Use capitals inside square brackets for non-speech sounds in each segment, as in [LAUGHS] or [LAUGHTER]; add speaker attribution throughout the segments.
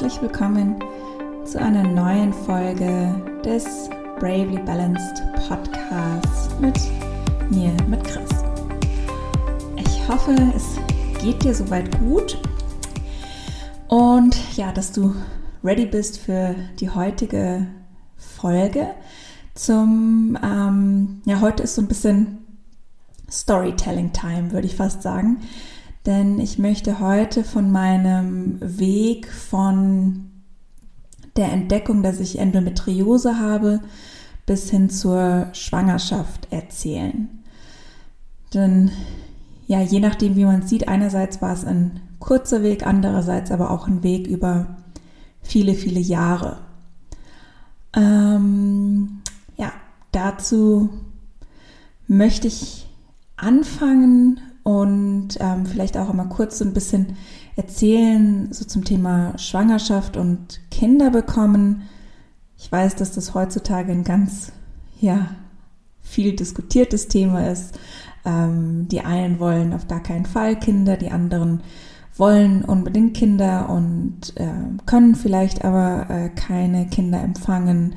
Speaker 1: herzlich willkommen zu einer neuen Folge des Bravely Balanced Podcasts mit mir, mit Chris. Ich hoffe, es geht dir soweit gut und ja, dass du ready bist für die heutige Folge. Zum, ähm, ja, heute ist so ein bisschen Storytelling Time, würde ich fast sagen denn ich möchte heute von meinem Weg von der Entdeckung, dass ich Endometriose habe, bis hin zur Schwangerschaft erzählen. Denn ja, je nachdem, wie man sieht, einerseits war es ein kurzer Weg, andererseits aber auch ein Weg über viele, viele Jahre. Ähm, ja, dazu möchte ich anfangen und ähm, vielleicht auch immer kurz so ein bisschen erzählen, so zum Thema Schwangerschaft und Kinder bekommen. Ich weiß, dass das heutzutage ein ganz, ja, viel diskutiertes Thema ist. Ähm, die einen wollen auf gar keinen Fall Kinder, die anderen wollen unbedingt Kinder und äh, können vielleicht aber äh, keine Kinder empfangen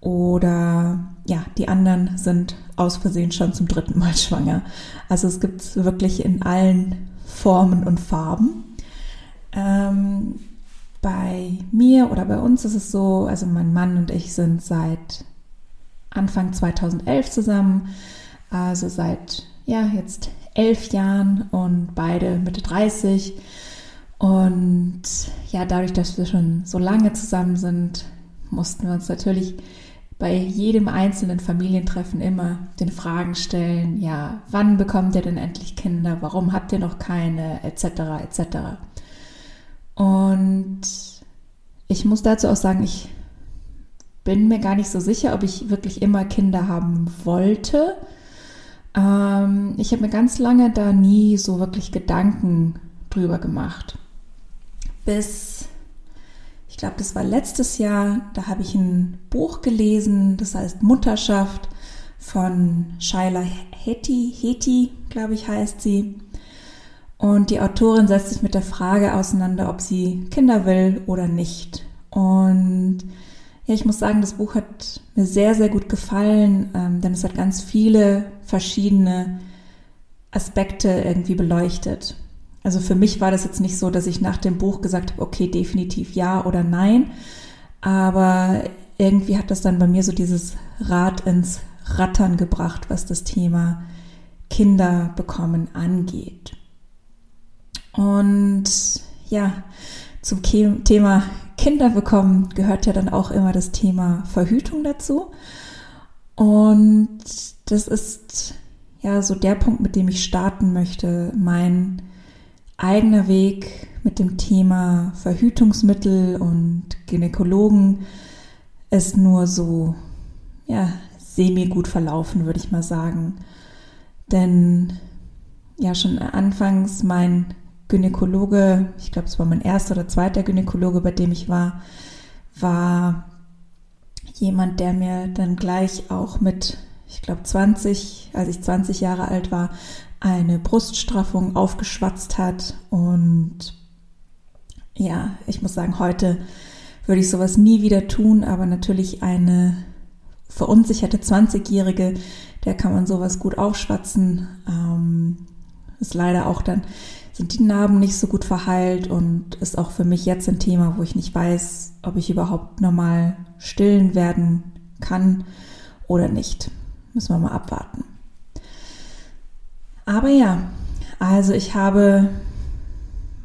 Speaker 1: oder ja, die anderen sind aus Versehen schon zum dritten Mal [LAUGHS] schwanger. Also es gibt es wirklich in allen Formen und Farben. Ähm, bei mir oder bei uns ist es so, also mein Mann und ich sind seit Anfang 2011 zusammen, also seit ja jetzt elf Jahren und beide Mitte 30. Und ja, dadurch, dass wir schon so lange zusammen sind, mussten wir uns natürlich bei jedem einzelnen Familientreffen immer den Fragen stellen, ja, wann bekommt ihr denn endlich Kinder, warum habt ihr noch keine, etc., etc. Und ich muss dazu auch sagen, ich bin mir gar nicht so sicher, ob ich wirklich immer Kinder haben wollte. Ähm, ich habe mir ganz lange da nie so wirklich Gedanken drüber gemacht. Bis ich glaube, das war letztes Jahr, da habe ich ein Buch gelesen, das heißt Mutterschaft von Shaila Heti, Heti, glaube ich, heißt sie. Und die Autorin setzt sich mit der Frage auseinander, ob sie Kinder will oder nicht. Und ja, ich muss sagen, das Buch hat mir sehr, sehr gut gefallen, ähm, denn es hat ganz viele verschiedene Aspekte irgendwie beleuchtet. Also für mich war das jetzt nicht so, dass ich nach dem Buch gesagt habe, okay, definitiv ja oder nein. Aber irgendwie hat das dann bei mir so dieses Rad ins Rattern gebracht, was das Thema Kinder bekommen angeht. Und ja, zum Thema Kinder bekommen gehört ja dann auch immer das Thema Verhütung dazu. Und das ist ja so der Punkt, mit dem ich starten möchte, mein eigener Weg mit dem Thema Verhütungsmittel und Gynäkologen ist nur so, ja, semi gut verlaufen, würde ich mal sagen. Denn ja, schon anfangs mein Gynäkologe, ich glaube, es war mein erster oder zweiter Gynäkologe, bei dem ich war, war jemand, der mir dann gleich auch mit, ich glaube, 20, als ich 20 Jahre alt war, eine Bruststraffung aufgeschwatzt hat. Und ja, ich muss sagen, heute würde ich sowas nie wieder tun, aber natürlich eine verunsicherte 20-Jährige, der kann man sowas gut aufschwatzen. Ähm, ist leider auch dann, sind die Narben nicht so gut verheilt und ist auch für mich jetzt ein Thema, wo ich nicht weiß, ob ich überhaupt normal stillen werden kann oder nicht. Müssen wir mal abwarten. Aber ja, also ich habe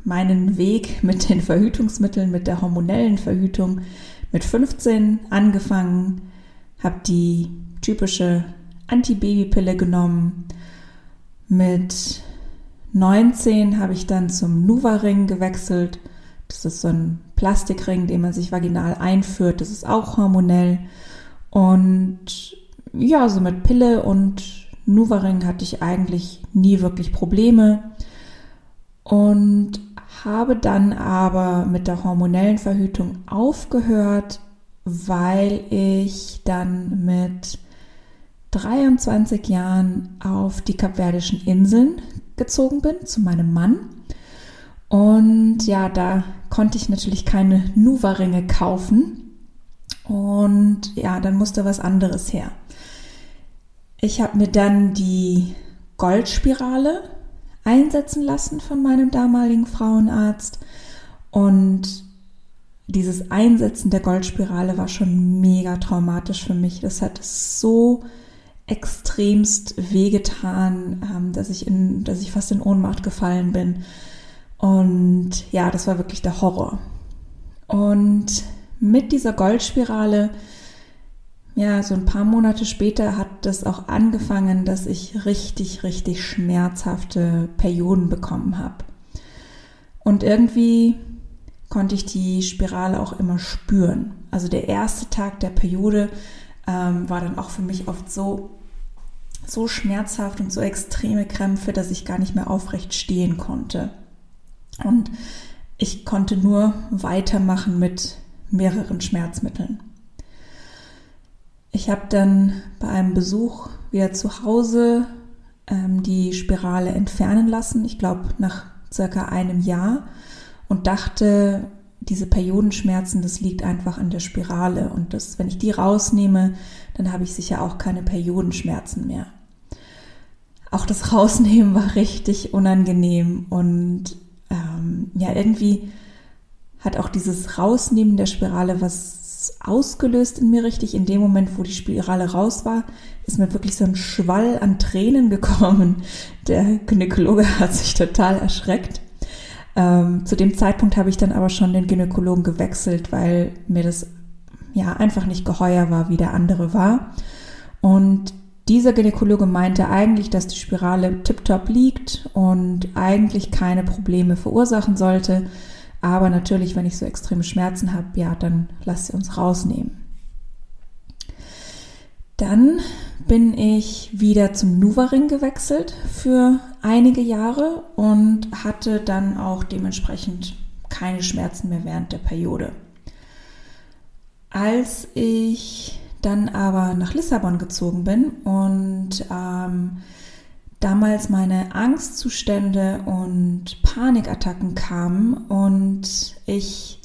Speaker 1: meinen Weg mit den Verhütungsmitteln, mit der hormonellen Verhütung mit 15 angefangen, habe die typische Antibabypille genommen. Mit 19 habe ich dann zum Nuva-Ring gewechselt. Das ist so ein Plastikring, den man sich vaginal einführt. Das ist auch hormonell. Und ja, so mit Pille und Nuvaring hatte ich eigentlich nie wirklich Probleme und habe dann aber mit der hormonellen Verhütung aufgehört, weil ich dann mit 23 Jahren auf die Kapverdischen Inseln gezogen bin zu meinem Mann. Und ja, da konnte ich natürlich keine Nuva-Ringe kaufen. Und ja, dann musste was anderes her. Ich habe mir dann die Goldspirale einsetzen lassen von meinem damaligen Frauenarzt. Und dieses Einsetzen der Goldspirale war schon mega traumatisch für mich. Das hat so extremst wehgetan, ähm, dass ich in, dass ich fast in Ohnmacht gefallen bin. Und ja, das war wirklich der Horror. Und mit dieser Goldspirale, ja, so ein paar Monate später hat das auch angefangen, dass ich richtig, richtig schmerzhafte Perioden bekommen habe. Und irgendwie konnte ich die Spirale auch immer spüren. Also der erste Tag der Periode ähm, war dann auch für mich oft so, so schmerzhaft und so extreme Krämpfe, dass ich gar nicht mehr aufrecht stehen konnte. Und ich konnte nur weitermachen mit mehreren Schmerzmitteln. Ich habe dann bei einem Besuch wieder zu Hause ähm, die Spirale entfernen lassen, ich glaube nach circa einem Jahr, und dachte, diese Periodenschmerzen, das liegt einfach an der Spirale. Und das, wenn ich die rausnehme, dann habe ich sicher auch keine Periodenschmerzen mehr. Auch das [LAUGHS] Rausnehmen war richtig unangenehm und ähm, ja, irgendwie hat auch dieses Rausnehmen der Spirale was ausgelöst in mir richtig. In dem Moment, wo die Spirale raus war, ist mir wirklich so ein Schwall an Tränen [LAUGHS] gekommen. Der Gynäkologe hat sich total erschreckt. Ähm, zu dem Zeitpunkt habe ich dann aber schon den Gynäkologen gewechselt, weil mir das ja einfach nicht geheuer war, wie der andere war. Und dieser Gynäkologe meinte eigentlich, dass die Spirale tiptop liegt und eigentlich keine Probleme verursachen sollte. Aber natürlich, wenn ich so extreme Schmerzen habe, ja, dann lass sie uns rausnehmen. Dann bin ich wieder zum Nuvaring gewechselt für einige Jahre und hatte dann auch dementsprechend keine Schmerzen mehr während der Periode. Als ich dann aber nach Lissabon gezogen bin und ähm, damals meine Angstzustände und Panikattacken kamen und ich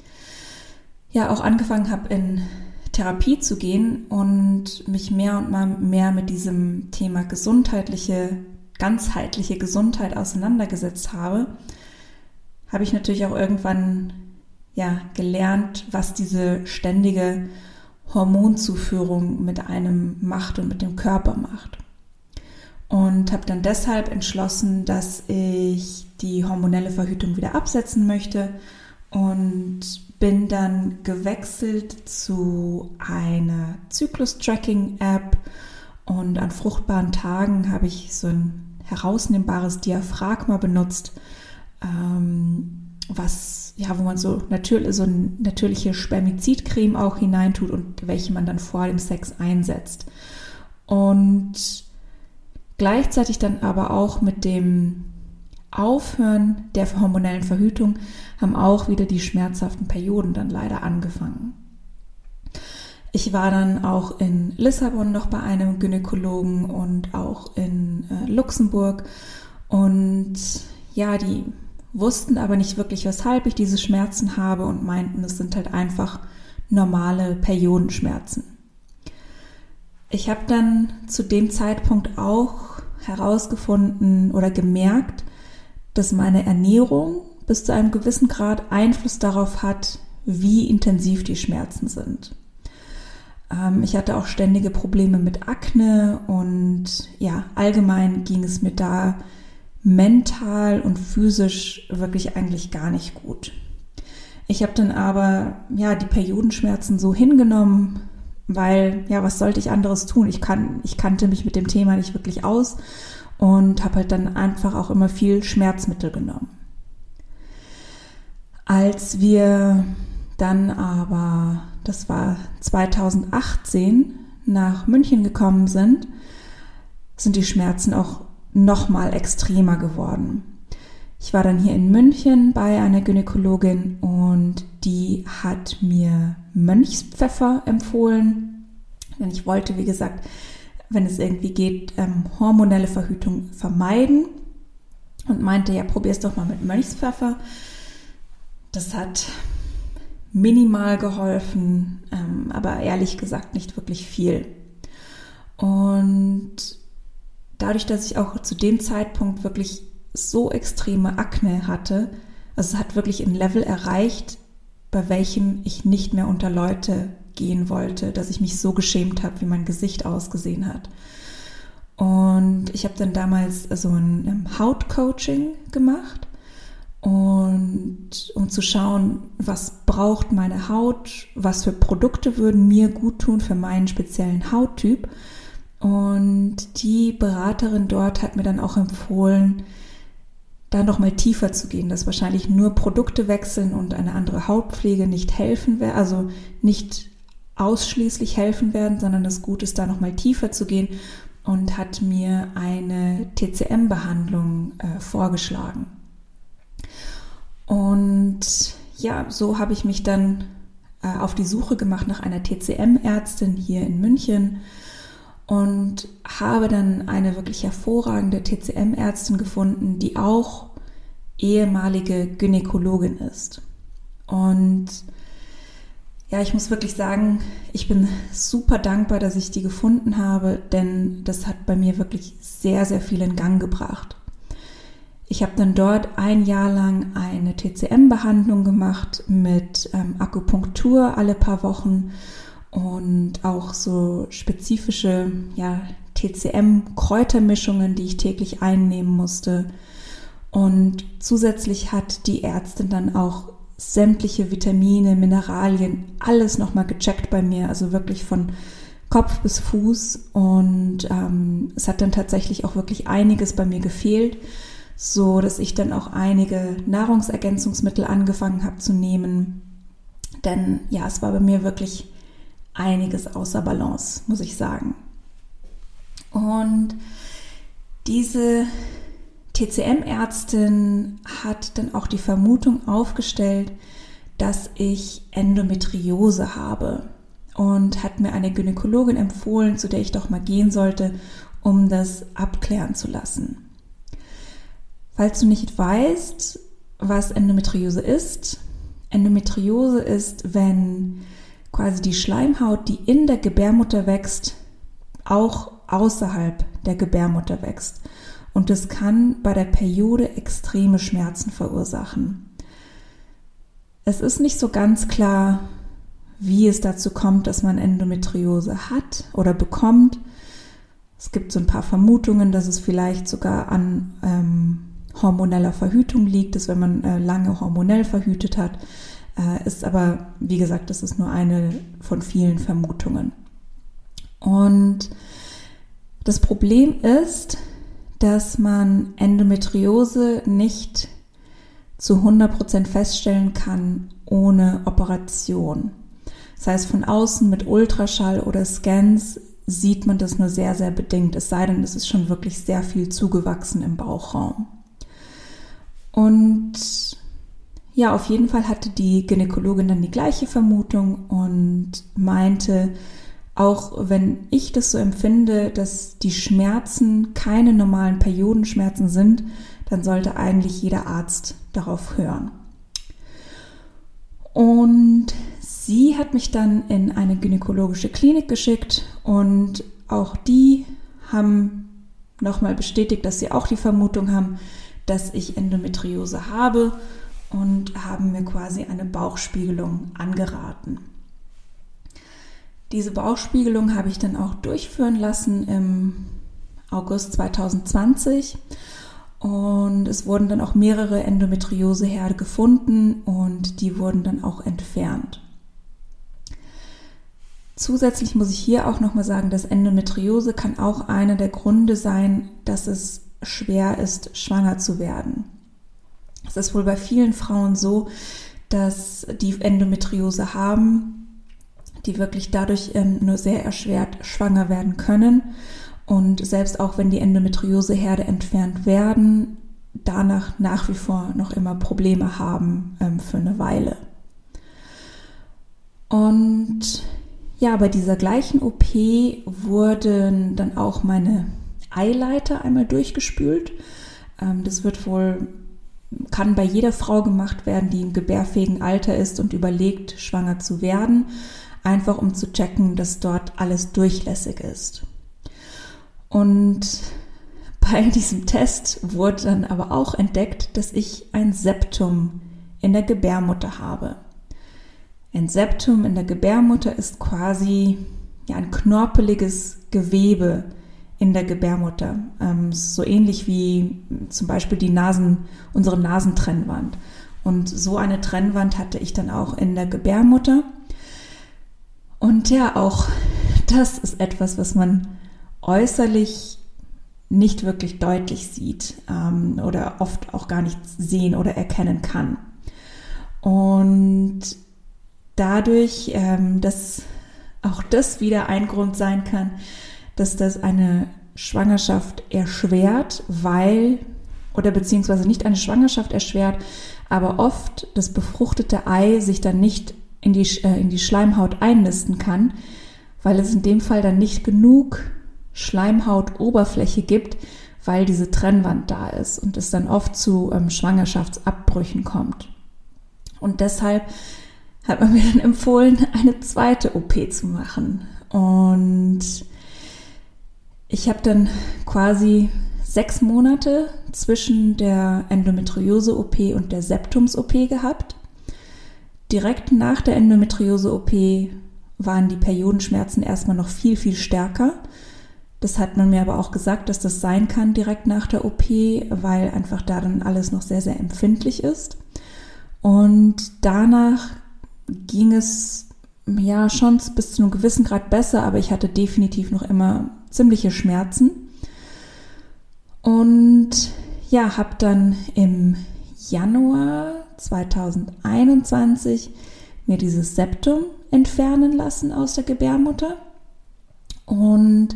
Speaker 1: ja auch angefangen habe in Therapie zu gehen und mich mehr und mehr mit diesem Thema gesundheitliche, ganzheitliche Gesundheit auseinandergesetzt habe, habe ich natürlich auch irgendwann ja gelernt, was diese ständige Hormonzuführung mit einem macht und mit dem Körper macht. Und habe dann deshalb entschlossen, dass ich die hormonelle Verhütung wieder absetzen möchte und bin dann gewechselt zu einer Zyklus-Tracking-App und an fruchtbaren Tagen habe ich so ein herausnehmbares Diaphragma benutzt, ähm, was, ja, wo man so, natürlich, so eine natürliche Spermizidcreme auch hineintut und welche man dann vor dem Sex einsetzt. Und gleichzeitig dann aber auch mit dem Aufhören der hormonellen Verhütung haben auch wieder die schmerzhaften Perioden dann leider angefangen. Ich war dann auch in Lissabon noch bei einem Gynäkologen und auch in äh, Luxemburg und ja, die wussten aber nicht wirklich, weshalb ich diese Schmerzen habe und meinten, es sind halt einfach normale Periodenschmerzen. Ich habe dann zu dem Zeitpunkt auch herausgefunden oder gemerkt, dass meine Ernährung bis zu einem gewissen Grad Einfluss darauf hat, wie intensiv die Schmerzen sind. Ähm, ich hatte auch ständige Probleme mit Akne und ja, allgemein ging es mir da mental und physisch wirklich eigentlich gar nicht gut. Ich habe dann aber ja die Periodenschmerzen so hingenommen, weil ja, was sollte ich anderes tun? Ich kann ich kannte mich mit dem Thema nicht wirklich aus und habe halt dann einfach auch immer viel Schmerzmittel genommen. Als wir dann aber, das war 2018, nach München gekommen sind, sind die Schmerzen auch nochmal extremer geworden. Ich war dann hier in München bei einer Gynäkologin und die hat mir Mönchspfeffer empfohlen. Denn ich wollte, wie gesagt, wenn es irgendwie geht, ähm, hormonelle Verhütung vermeiden und meinte, ja, probier's doch mal mit Mönchspfeffer. das hat minimal geholfen, ähm, aber ehrlich gesagt nicht wirklich viel. Und dadurch, dass ich auch zu dem Zeitpunkt wirklich so extreme Akne hatte, also es hat wirklich ein Level erreicht, bei welchem ich nicht mehr unter Leute gehen wollte, dass ich mich so geschämt habe, wie mein Gesicht ausgesehen hat. Und ich habe dann damals so ein ähm, Hautcoaching gemacht und um zu schauen, was braucht meine Haut, was für Produkte würden mir gut tun für meinen speziellen Hauttyp. Und die Beraterin dort hat mir dann auch empfohlen, da noch mal tiefer zu gehen, dass wahrscheinlich nur Produkte wechseln und eine andere Hautpflege nicht helfen werden, also nicht ausschließlich helfen werden, sondern es gut ist, da noch mal tiefer zu gehen und hat mir eine TCM-Behandlung äh, vorgeschlagen. Und ja, so habe ich mich dann äh, auf die Suche gemacht nach einer TCM-Ärztin hier in München und habe dann eine wirklich hervorragende TCM-Ärztin gefunden, die auch ehemalige Gynäkologin ist. Und ja, ich muss wirklich sagen, ich bin super dankbar, dass ich die gefunden habe, denn das hat bei mir wirklich sehr, sehr viel in Gang gebracht. Ich habe dann dort ein Jahr lang eine TCM-Behandlung gemacht mit ähm, Akupunktur alle paar Wochen und auch so spezifische ja, TCM-Kräutermischungen, die ich täglich einnehmen musste. Und zusätzlich hat die Ärztin dann auch sämtliche Vitamine, Mineralien, alles nochmal gecheckt bei mir, also wirklich von Kopf bis Fuß. Und ähm, es hat dann tatsächlich auch wirklich einiges bei mir gefehlt so dass ich dann auch einige Nahrungsergänzungsmittel angefangen habe zu nehmen. Denn ja, es war bei mir wirklich einiges außer Balance, muss ich sagen. Und diese TCM-Ärztin hat dann auch die Vermutung aufgestellt, dass ich Endometriose habe und hat mir eine Gynäkologin empfohlen, zu der ich doch mal gehen sollte, um das abklären zu lassen. Falls du nicht weißt, was Endometriose ist, Endometriose ist, wenn quasi die Schleimhaut, die in der Gebärmutter wächst, auch außerhalb der Gebärmutter wächst. Und das kann bei der Periode extreme Schmerzen verursachen. Es ist nicht so ganz klar, wie es dazu kommt, dass man Endometriose hat oder bekommt. Es gibt so ein paar Vermutungen, dass es vielleicht sogar an ähm, hormoneller Verhütung liegt, dass wenn man äh, lange hormonell verhütet hat, äh, ist aber, wie gesagt, das ist nur eine von vielen Vermutungen. Und das Problem ist, dass man Endometriose nicht zu 100% feststellen kann ohne Operation. Das heißt, von außen mit Ultraschall oder Scans sieht man das nur sehr, sehr bedingt, es sei denn, es ist schon wirklich sehr viel zugewachsen im Bauchraum. Und ja, auf jeden Fall hatte die Gynäkologin dann die gleiche Vermutung und meinte, auch wenn ich das so empfinde, dass die Schmerzen keine normalen Periodenschmerzen sind, dann sollte eigentlich jeder Arzt darauf hören. Und sie hat mich dann in eine gynäkologische Klinik geschickt und auch die haben nochmal bestätigt, dass sie auch die Vermutung haben, dass ich Endometriose habe und haben mir quasi eine Bauchspiegelung angeraten. Diese Bauchspiegelung habe ich dann auch durchführen lassen im August 2020 und es wurden dann auch mehrere Endometrioseherde gefunden und die wurden dann auch entfernt. Zusätzlich muss ich hier auch nochmal sagen, dass Endometriose kann auch einer der Gründe sein, dass es schwer ist, schwanger zu werden. Es ist wohl bei vielen Frauen so, dass die Endometriose haben, die wirklich dadurch ähm, nur sehr erschwert schwanger werden können. Und selbst auch wenn die Endometrioseherde entfernt werden, danach nach wie vor noch immer Probleme haben ähm, für eine Weile. Und ja, bei dieser gleichen OP wurden dann auch meine Eileiter einmal durchgespült. Ähm, das wird wohl kann bei jeder Frau gemacht werden, die im gebärfähigen Alter ist und überlegt, schwanger zu werden, einfach um zu checken, dass dort alles durchlässig ist. Und [LAUGHS] bei diesem Test wurde dann aber auch entdeckt, dass ich ein Septum in der Gebärmutter habe. Ein Septum in der Gebärmutter ist quasi ja, ein knorpeliges Gewebe in der Gebärmutter. Ähm, so ähnlich wie zum Beispiel die Nasen, unsere Nasentrennwand. Und so eine Trennwand hatte ich dann auch in der Gebärmutter. Und ja, auch [LAUGHS] das ist etwas, was man äußerlich nicht wirklich deutlich sieht ähm, oder oft auch gar nicht sehen oder erkennen kann. Und dadurch, ähm, dass auch das wieder ein Grund sein kann, dass das eine Schwangerschaft erschwert, weil, oder beziehungsweise nicht eine Schwangerschaft erschwert, aber oft das befruchtete Ei sich dann nicht in die, äh, in die Schleimhaut einnisten kann, weil es in dem Fall dann nicht genug Schleimhautoberfläche gibt, weil diese Trennwand da ist und es dann oft zu ähm, Schwangerschaftsabbrüchen kommt. Und deshalb hat man mir dann empfohlen, eine zweite OP zu machen. Und ich habe dann quasi sechs Monate zwischen der Endometriose-OP und der Septums-OP gehabt. Direkt nach der Endometriose-OP waren die Periodenschmerzen erstmal noch viel, viel stärker. Das hat man mir aber auch gesagt, dass das sein kann direkt nach der OP, weil einfach da dann alles noch sehr, sehr empfindlich ist. Und danach ging es ja schon bis zu einem gewissen Grad besser, aber ich hatte definitiv noch immer ziemliche Schmerzen. Und ja, habe dann im Januar 2021 mir dieses Septum entfernen lassen aus der Gebärmutter und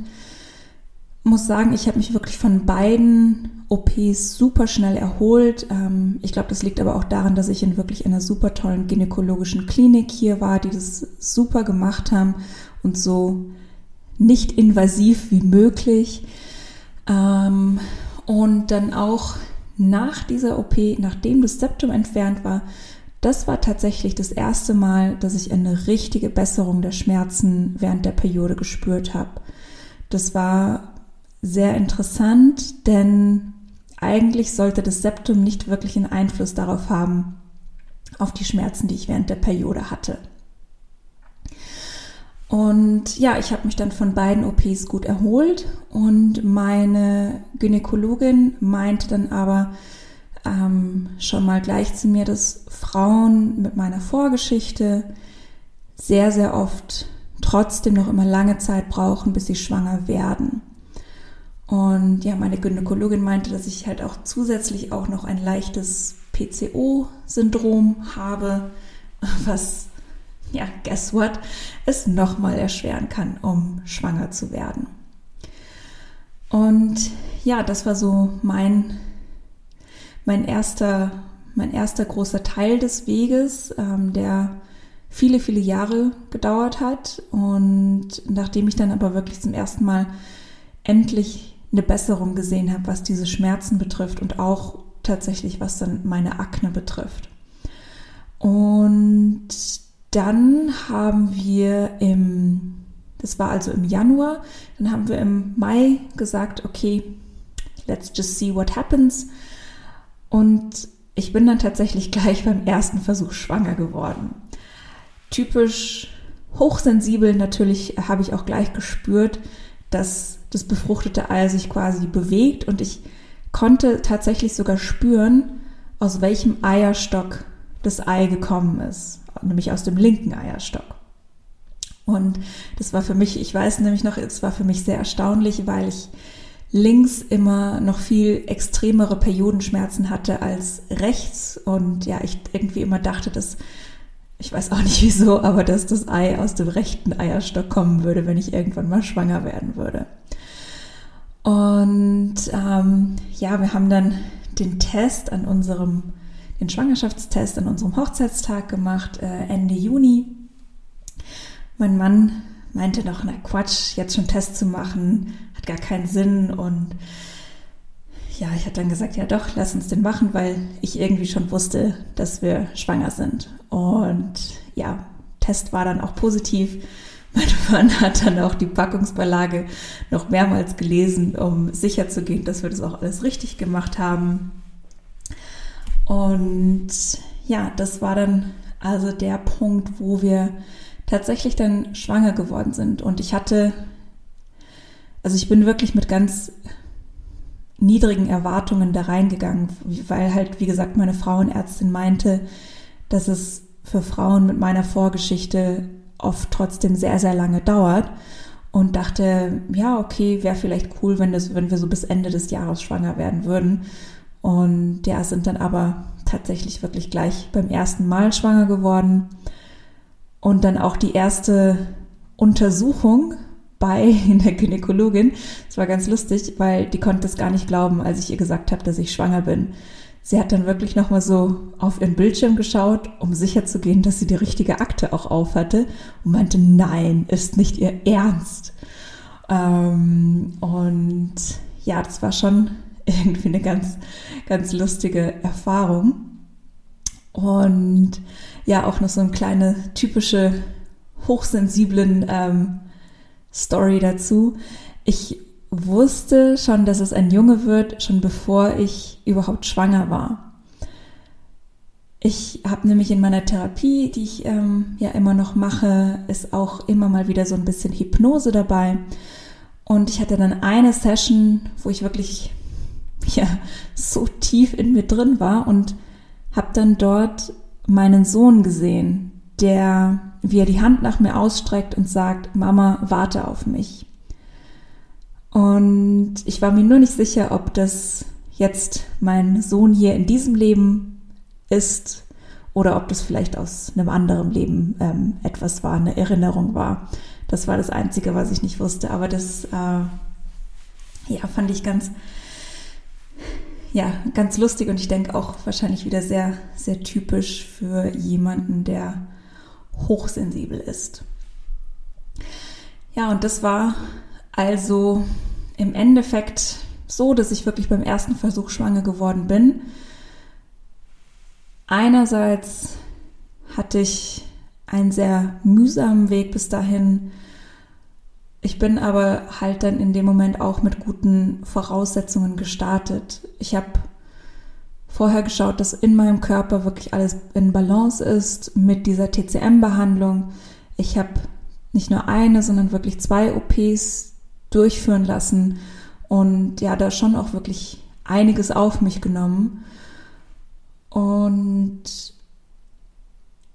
Speaker 1: muss sagen, ich habe mich wirklich von beiden OPs super schnell erholt. Ähm, ich glaube, das liegt aber auch daran, dass ich in wirklich einer super tollen gynäkologischen Klinik hier war, die das super gemacht haben und so nicht invasiv wie möglich. Ähm, und dann auch nach dieser OP, nachdem das Septum entfernt war, das war tatsächlich das erste Mal, dass ich eine richtige Besserung der Schmerzen während der Periode gespürt habe. Das war sehr interessant, denn eigentlich sollte das Septum nicht wirklich einen Einfluss darauf haben, auf die Schmerzen, die ich während der Periode hatte. Und ja, ich habe mich dann von beiden OPs gut erholt und meine Gynäkologin meinte dann aber ähm, schon mal gleich zu mir, dass Frauen mit meiner Vorgeschichte sehr, sehr oft trotzdem noch immer lange Zeit brauchen, bis sie schwanger werden. Und ja, meine Gynäkologin meinte, dass ich halt auch zusätzlich auch noch ein leichtes PCO-Syndrom habe, was, ja, guess what, es nochmal erschweren kann, um schwanger zu werden. Und ja, das war so mein, mein erster, mein erster großer Teil des Weges, ähm, der viele, viele Jahre gedauert hat. Und nachdem ich dann aber wirklich zum ersten Mal endlich eine Besserung gesehen habe, was diese Schmerzen betrifft und auch tatsächlich, was dann meine Akne betrifft. Und dann haben wir im, das war also im Januar, dann haben wir im Mai gesagt, okay, let's just see what happens. Und ich bin dann tatsächlich [LAUGHS] gleich beim ersten Versuch schwanger geworden. Typisch hochsensibel natürlich habe ich auch gleich gespürt, dass das befruchtete Ei sich quasi bewegt und ich konnte tatsächlich sogar spüren, aus welchem Eierstock das Ei gekommen ist, nämlich aus dem linken Eierstock. Und das war für mich, ich weiß nämlich noch, es war für mich sehr erstaunlich, weil ich links immer noch viel extremere Periodenschmerzen hatte als rechts und ja, ich irgendwie immer dachte, dass ich weiß auch nicht [LAUGHS] wieso, aber dass das Ei aus dem rechten Eierstock kommen würde, wenn ich irgendwann mal schwanger werden würde. Und ähm, ja, wir haben dann den Test an unserem, den Schwangerschaftstest an unserem Hochzeitstag gemacht, äh, Ende Juni. Mein Mann meinte noch, na Quatsch, jetzt schon Test zu machen, hat gar keinen Sinn. Und ja, ich hatte dann gesagt, ja doch, lass uns den machen, weil ich irgendwie schon wusste, dass wir schwanger sind. Und ja, Test war dann auch positiv. [LAUGHS] Mein Mann hat dann auch die Packungsbeilage noch mehrmals gelesen, um sicher zu gehen, dass wir das auch alles richtig gemacht haben. Und ja, das war dann also der Punkt, wo wir tatsächlich dann schwanger geworden sind. Und ich hatte, also ich bin wirklich mit ganz niedrigen Erwartungen da reingegangen, weil halt, wie gesagt, meine Frauenärztin meinte, dass es für Frauen mit meiner Vorgeschichte oft trotzdem sehr, sehr lange dauert und dachte, ja, okay, wäre vielleicht cool, wenn, das, wenn wir so bis Ende des Jahres schwanger werden würden. Und ja, sind dann aber tatsächlich wirklich gleich beim ersten Mal schwanger geworden. Und dann auch die erste Untersuchung bei [LAUGHS] der Gynäkologin. Es war ganz lustig, weil die konnte es gar nicht glauben, als ich ihr gesagt habe, dass ich schwanger bin. Sie hat dann wirklich nochmal so auf ihren Bildschirm geschaut, um sicher zu gehen, dass sie die richtige Akte auch auf hatte und meinte, nein, ist nicht ihr Ernst. Ähm, und ja, das war schon [LAUGHS] irgendwie eine ganz, ganz lustige Erfahrung. Und ja, auch noch so eine kleine typische hochsensiblen ähm, Story dazu. Ich wusste schon, dass es ein Junge wird, schon bevor ich überhaupt schwanger war. Ich habe nämlich in meiner Therapie, die ich ähm, ja immer noch mache, ist auch immer mal wieder so ein bisschen Hypnose dabei. Und ich hatte dann eine Session, wo ich wirklich [LAUGHS] ja so tief in mir drin war und habe dann dort meinen Sohn gesehen, der wie er die Hand nach mir ausstreckt und sagt, Mama, warte auf mich. Und ich war mir nur nicht sicher, ob das jetzt mein Sohn hier in diesem Leben ist oder ob das vielleicht aus einem anderen Leben ähm, etwas war, eine Erinnerung war. Das war das Einzige, was ich nicht wusste. Aber das, äh, ja, fand ich ganz, ja, ganz lustig und ich denke auch wahrscheinlich wieder sehr, sehr typisch für jemanden, der hochsensibel ist. Ja, und das war also im Endeffekt so, dass ich wirklich beim ersten Versuch schwanger geworden bin. Einerseits hatte ich einen sehr mühsamen Weg bis dahin. Ich bin aber halt dann in dem Moment auch mit guten Voraussetzungen gestartet. Ich habe vorher geschaut, dass in meinem Körper wirklich alles in Balance ist mit dieser TCM-Behandlung. Ich habe nicht nur eine, sondern wirklich zwei OPs durchführen lassen und ja, da schon auch wirklich einiges auf mich genommen. Und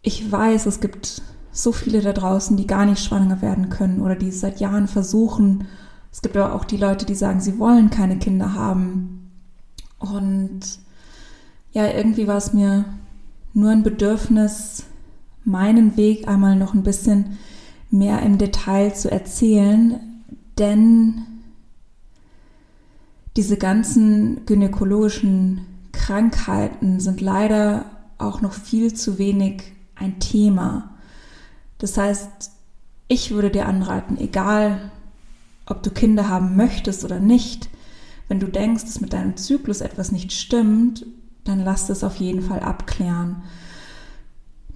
Speaker 1: ich weiß, es gibt so viele da draußen, die gar nicht schwanger werden können oder die seit Jahren versuchen. Es gibt aber auch die Leute, die sagen, sie wollen keine Kinder haben. Und ja, irgendwie war es mir nur ein Bedürfnis, meinen Weg einmal noch ein bisschen mehr im Detail zu erzählen, denn diese ganzen gynäkologischen Krankheiten sind leider auch noch viel zu wenig ein Thema. Das heißt, ich würde dir anraten, egal ob du Kinder haben möchtest oder nicht, wenn du denkst, dass mit deinem Zyklus etwas nicht stimmt, dann lass es auf jeden Fall abklären.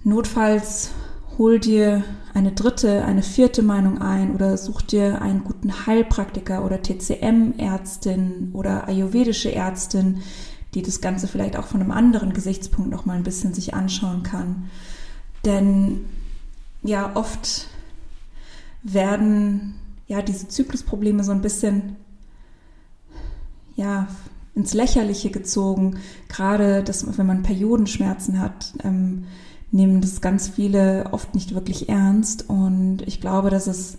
Speaker 1: Notfalls hol dir eine dritte, eine vierte Meinung ein oder such dir einen guten Heilpraktiker oder TCM-Ärztin oder ayurvedische Ärztin, die das Ganze vielleicht auch von einem anderen Gesichtspunkt noch mal ein bisschen sich anschauen kann. Denn ja, oft werden ja diese Zyklusprobleme so ein bisschen ja ins Lächerliche gezogen. Gerade, dass, wenn man Periodenschmerzen hat, ähm, nehmen das ganz viele oft nicht wirklich ernst. Und ich glaube, dass es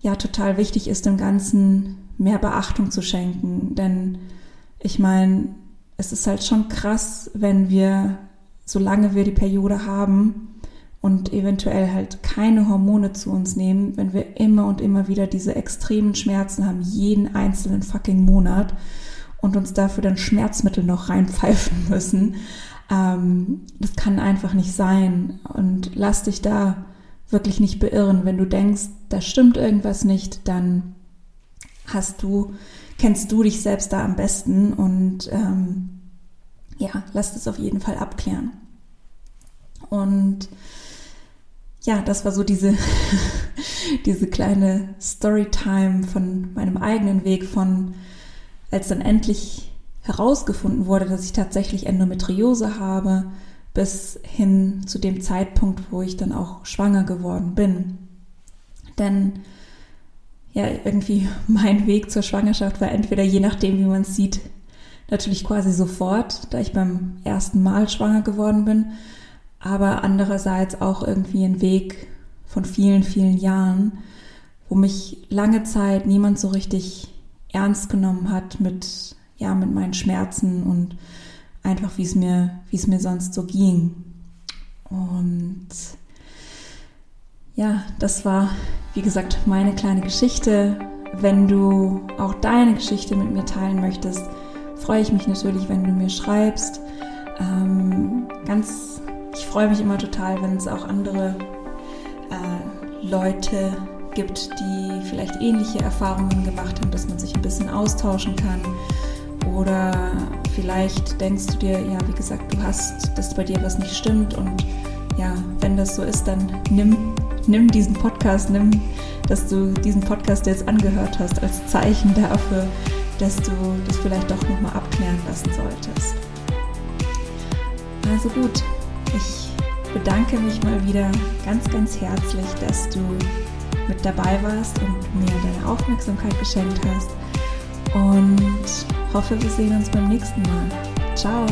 Speaker 1: ja total wichtig ist, dem Ganzen mehr Beachtung zu schenken. Denn ich meine, es ist halt schon krass, wenn wir, solange wir die Periode haben und eventuell halt keine Hormone zu uns nehmen, wenn wir immer und immer wieder diese extremen Schmerzen haben, jeden einzelnen fucking Monat und uns dafür dann Schmerzmittel noch reinpfeifen müssen. Ähm, das kann einfach nicht sein. Und lass dich da wirklich nicht beirren. Wenn du denkst, da stimmt irgendwas nicht, dann hast du, kennst du dich selbst da am besten und ähm, ja, lass das auf jeden Fall abklären. Und ja, das war so diese, [LAUGHS] diese kleine Storytime von meinem eigenen Weg von, als dann endlich herausgefunden wurde, dass ich tatsächlich Endometriose habe, bis hin zu dem Zeitpunkt, wo ich dann auch schwanger geworden bin. Denn ja, irgendwie [LAUGHS] mein Weg zur Schwangerschaft war entweder je nachdem, wie man es sieht, natürlich quasi sofort, da ich beim ersten Mal schwanger geworden bin, aber andererseits auch irgendwie ein Weg von vielen, vielen Jahren, wo mich lange Zeit niemand so richtig ernst genommen hat mit, ja, mit meinen Schmerzen und einfach, wie es mir, wie es mir sonst so ging. Und ja, das war, wie gesagt, meine kleine Geschichte. Wenn du auch deine Geschichte mit mir teilen möchtest, freue ich mich natürlich, wenn du mir schreibst. Ähm, ganz, ich freue mich immer total, wenn es auch andere äh, Leute gibt, die vielleicht ähnliche Erfahrungen gemacht haben, dass man sich ein bisschen austauschen kann. Oder vielleicht denkst du dir, ja, wie gesagt, du hast, dass bei dir was nicht stimmt und ja, wenn das so ist, dann nimm nimm diesen Podcast, nimm, dass du diesen Podcast jetzt angehört hast, als Zeichen dafür, dass du das vielleicht doch nochmal abklären lassen solltest. Also gut, ich bedanke mich mal wieder ganz, ganz herzlich, dass du mit dabei warst und mir deine Aufmerksamkeit geschenkt hast und hoffe, wir sehen uns beim nächsten Mal. Ciao!